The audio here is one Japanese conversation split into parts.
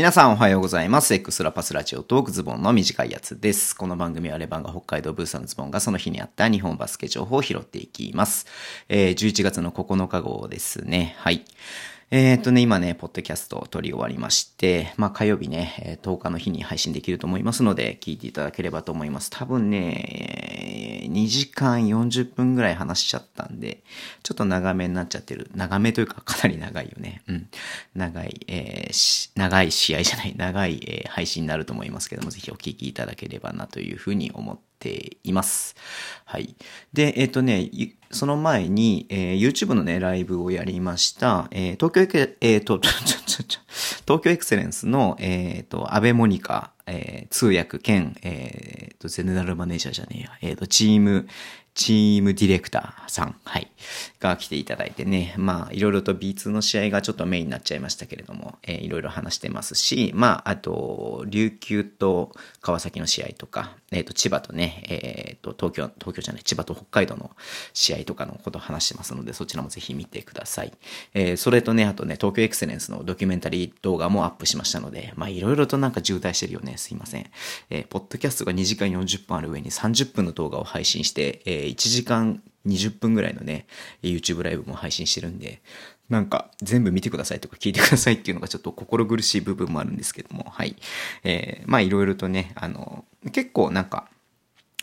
皆さんおはようございます。エクストラパスラジオトークズボンの短いやつです。この番組はレバンが北海道ブースのズボンがその日にあった日本バスケ情報を拾っていきます。えー、11月の9日号ですね。はい。えっ、とね、今ね、ポッドキャストを撮り終わりまして、まあ火曜日ね、10日の日に配信できると思いますので、聞いていただければと思います。多分ね、2時間40分ぐらい話しちゃったんで、ちょっと長めになっちゃってる。長めというかかなり長いよね。うん。長い、えー長い試合じゃない、長い、えー配信になると思いますけども、ぜひお聴きいただければなというふうに思ってています。はい。で、えっ、とね、その前に、えー YouTube のね、ライブをやりました、えー東京エク、えっ、と、ちょ、ちょ、ちょ、東京エクセレンスの、えっ、と、安倍モニカ、えー通訳兼、えっ、と、ゼネラルマネージャーじゃねえや、えっ、と、チーム、チームディレクターさん、はい、が来ていただいてね、まあ、いろいろと B2 の試合がちょっとメインになっちゃいましたけれども、えーいろいろ話してますし、まあ、あと、琉球と川崎の試合とか、えっ、と、千葉とね、えっ、と、東京、東京じゃない、千葉と北海道の試合とかのことを話してますので、そちらもぜひ見てください。えーそれとね、あとね、東京エクセレンスのドキュメンタリー動画もアップしましたので、まあ、いろいろとなんか渋滞してるよね。すいません。えーポッドキャストが2時間40分ある上に30分の動画を配信して、えー1時間20分ぐらいのね、YouTube ライブも配信してるんで、なんか全部見てくださいとか聞いてくださいっていうのがちょっと心苦しい部分もあるんですけども、はい。えーまあいろいろとね、あの、結構なんか、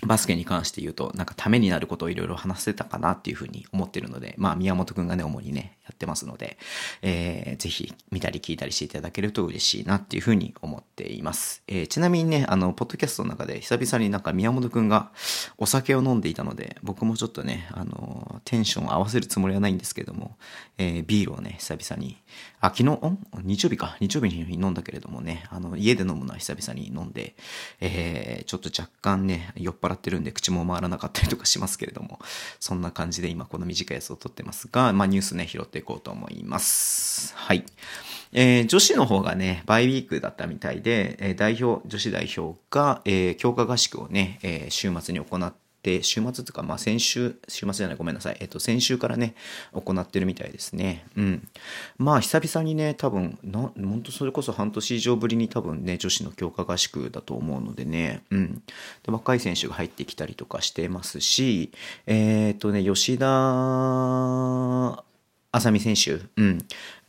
バスケに関して言うと、なんかためになることをいろいろ話せたかなっていうふうに思ってるので、まあ宮本くんがね、主にね、やってますので、えーぜひ見たり聞いたりしていただけると嬉しいなっていうふうに思っています。えーちなみにね、あの、ポッドキャストの中で久々になんか宮本くんがお酒を飲んでいたので、僕もちょっとね、あの、テンションを合わせるつもりはないんですけども、えービールをね、久々に、あ、昨日、ん？日曜日か、日曜日に飲んだけれどもね、あの、家で飲むのは久々に飲んで、えーちょっと若干ね、酔っ払ってるんで口も回らなかったりとかしますけれども、そんな感じで今この短いやつを撮ってますが、まあニュースね、拾っていこうと思います。はい。えー女子の方がね、バイウィークだったみたいで、えー代表、女子代表が、えー強化合宿をね、え週末に行って、週末とか、まあ先週、週末じゃない、ごめんなさい。えっと、先週からね、行ってるみたいですね。うん。まあ、久々にね、多分、な、本当それこそ半年以上ぶりに多分ね、女子の強化合宿だと思うのでね、うん。で、若い選手が入ってきたりとかしてますし、えっとね、吉田浅見選手、うん、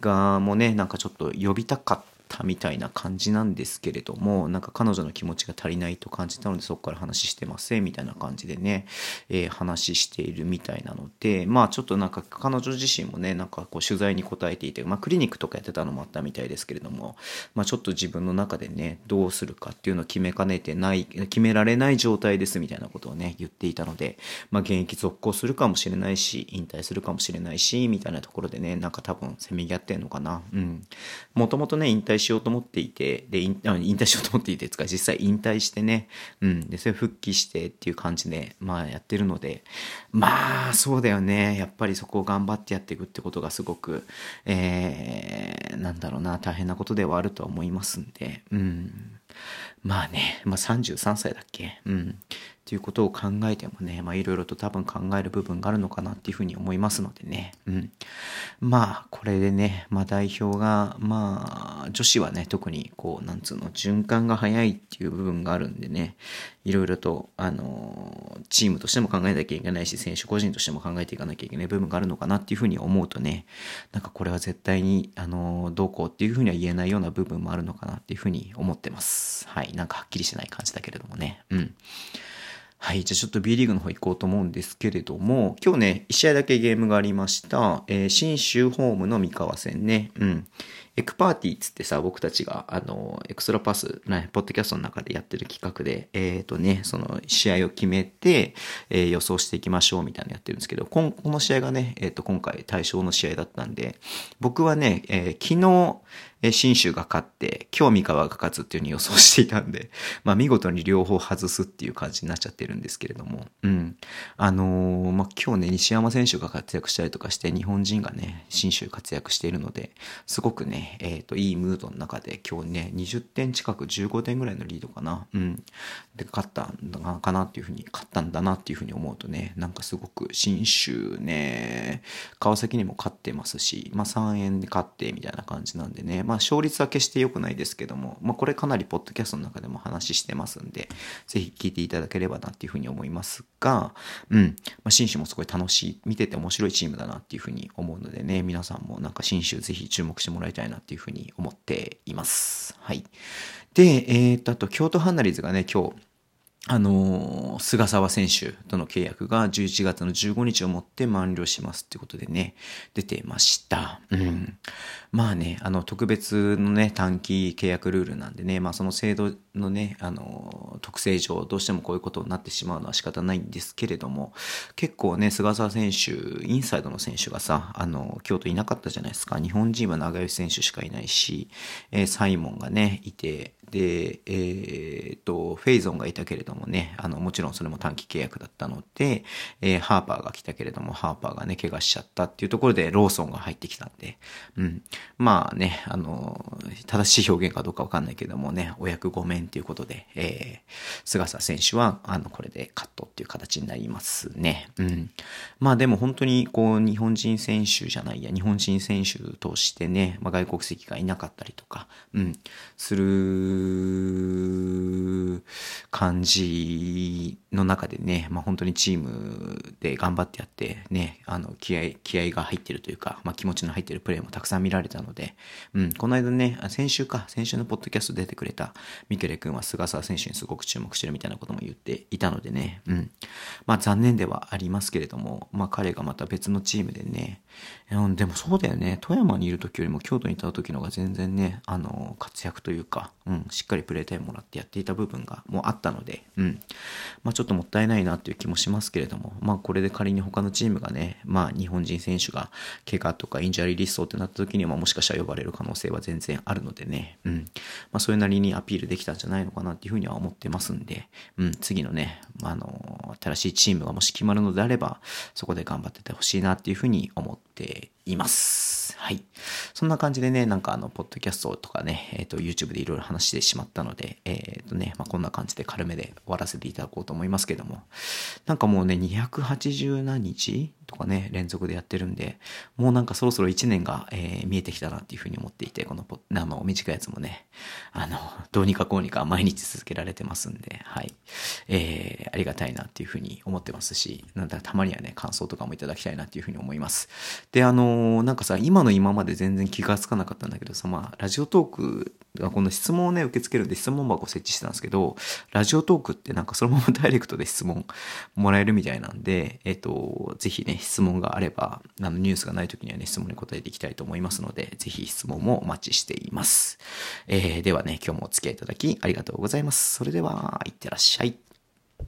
がもうね、なんかちょっと呼びたかったみたいな感じなんですけれども、なんか彼女の気持ちが足りないと感じたので、そこから話してませんみたいな感じでね、えー話しているみたいなので、まあちょっとなんか彼女自身もね、なんかこう取材に答えていて、まあクリニックとかやってたのもあったみたいですけれども、まあちょっと自分の中でね、どうするかっていうのを決めかねてない、決められない状態ですみたいなことをね、言っていたので、まあ現役続行するかもしれないし、引退するかもしれないし、みたいなところでね、なんか多分せめぎ合ってんのかな。うん。もともとね、引退退しようと思っていて、で、引引退しようと思っていて、つか実際引退してね、うん。で、それ復帰してっていう感じで、まあやってるので、まあ、そうだよね。やっぱりそこを頑張ってやっていくってことがすごく、えー、なんだろうな、大変なことではあるとは思いますんで、うん。まあね、まあ33歳だっけ？うん。っていうことを考えてもね、まあいろいろと多分考える部分があるのかなっていうふうに思いますのでね。うん。まあ、これでね、まあ代表が、まあ、女子はね、特にこう、なんつうの、循環が早いっていう部分があるんでね、いろいろと、あの、チームとしても考えなきゃいけないし、選手個人としても考えていかなきゃいけない部分があるのかなっていうふうに思うとね、なんかこれは絶対に、あの、どうこうっていうふうには言えないような部分もあるのかなっていうふうに思ってます。はい。なんかはっきりしてない感じだけれどもね。うん。はい。じゃあちょっと B リーグの方行こうと思うんですけれども、今日ね、1試合だけゲームがありました。えー、新州ホームの三河戦ね。うん。エクパーティーっつってさ、僕たちが、あの、エクストラパス、ね、ポッドキャストの中でやってる企画で、えっ、とね、その試合を決めて、えー予想していきましょうみたいなのやってるんですけど、ここの試合がね、えっ、と、今回対象の試合だったんで、僕はね、えー昨日、え新州が勝って、今日三河が勝つっていう風に予想していたんで、まあ見事に両方外すっていう感じになっちゃってるんですけれども、うん。あのーまあ今日ね、西山選手が活躍したりとかして、日本人がね、新州活躍しているので、すごくね、えっ、と、いいムードの中で今日ね、20点近く15点ぐらいのリードかな。うん。で、勝ったんだなかなっていうふうに、勝ったんだなっていうふうに思うとね、なんかすごく新州ね、川崎にも勝ってますし、まあ3円で勝ってみたいな感じなんでね、まあ勝率は決して良くないですけども、まあこれかなりポッドキャストの中でも話してますんで、ぜひ聞いていただければなっていうふうに思いますが、うん、まあ新州もすごい楽しい、見てて面白いチームだなっていうふうに思うのでね、皆さんもなんか新州ぜひ注目してもらいたいなっていうふうに思っています。はい。で、えー、っと、あと、京都ハンナリーズがね、今日、あの、菅沢選手との契約が11月の15日をもって満了しますってことでね、出てました。うん。まあね、あの、特別のね、短期契約ルールなんでね、まあその制度のね、あの、特性上、どうしてもこういうことになってしまうのは仕方ないんですけれども、結構ね、菅沢選手、インサイドの選手がさ、あの、京都いなかったじゃないですか。日本人は長吉選手しかいないし、えー、サイモンがね、いて、で、えー、っと、フェイゾンがいたけれどもね、あの、もちろんそれも短期契約だったので、えー、ハーパーが来たけれども、ハーパーがね、怪我しちゃったっていうところで、ローソンが入ってきたんで、うん。まあね、あの、正しい表現かどうかわかんないけどもね、お役御免っていうことで、えー、菅佐選手は、あの、これでカットっていう形になりますね。うん。まあでも本当に、こう、日本人選手じゃないや、日本人選手としてね、まあ、外国籍がいなかったりとか、うん、する、感じの中でね、まあ、本当にチームで頑張ってやってね、あの、気合、気合が入ってるというか、まあ、気持ちの入ってるプレーもたくさん見られたので、うん、この間ね、先週か、先週のポッドキャスト出てくれたミケレ君は菅沢選手にすごく注目してるみたいなことも言っていたのでね、うん。まあ、残念ではありますけれども、まあ、彼がまた別のチームでね、うん、でもそうだよね、富山にいる時よりも京都にいた時の方が全然ね、あの、活躍というか、うん、しっかりプレータイムもらってやっていた部分がもうあったので、うん。まあちょっともったいないなっていう気もしますけれども、まあこれで仮に他のチームがね、まあ日本人選手が怪我とか injury list ってなった時にはもしかしたら呼ばれる可能性は全然あるのでね、うん。まあそれなりにアピールできたんじゃないのかなっていうふうには思ってますんで、うん、次のね、まあの、新しいチームがもし決まるのであれば、そこで頑張っててほしいなっていうふうに思っています。はい。そんな感じでね、なんかあの、ポッドキャストとかね、えっ、ー、と、YouTube でいろいろ話してしまったので、えっ、ー、とね、まあ、こんな感じで軽めで終わらせていただこうと思いますけども、なんかもうね、280何日とかね、連続でやってるんで、もうなんかそろそろ1年が、えー、見えてきたなっていうふうに思っていて、このポ、あの、短いやつもね、あの、どうにかこうにか毎日続けられてますんで、はい。えー、ありがたいなっていうふうに思ってますし、なんだたまにはね、感想とかもいただきたいなっていうふうに思います。で、あの、なんかさ、今のの今まで全然気がつかなかったんだけどさ、まあ、ラジオトークこの質問をね、受け付けるんで質問箱を設置してたんですけど、ラジオトークってなんかそのままダイレクトで質問 もらえるみたいなんで、えっと、ぜひね、質問があれば、あの、ニュースがない時にはね、質問に答えていきたいと思いますので、ぜひ質問もお待ちしています。えー、ではね、今日もお付き合いいただきありがとうございます。それでは、いってらっしゃい。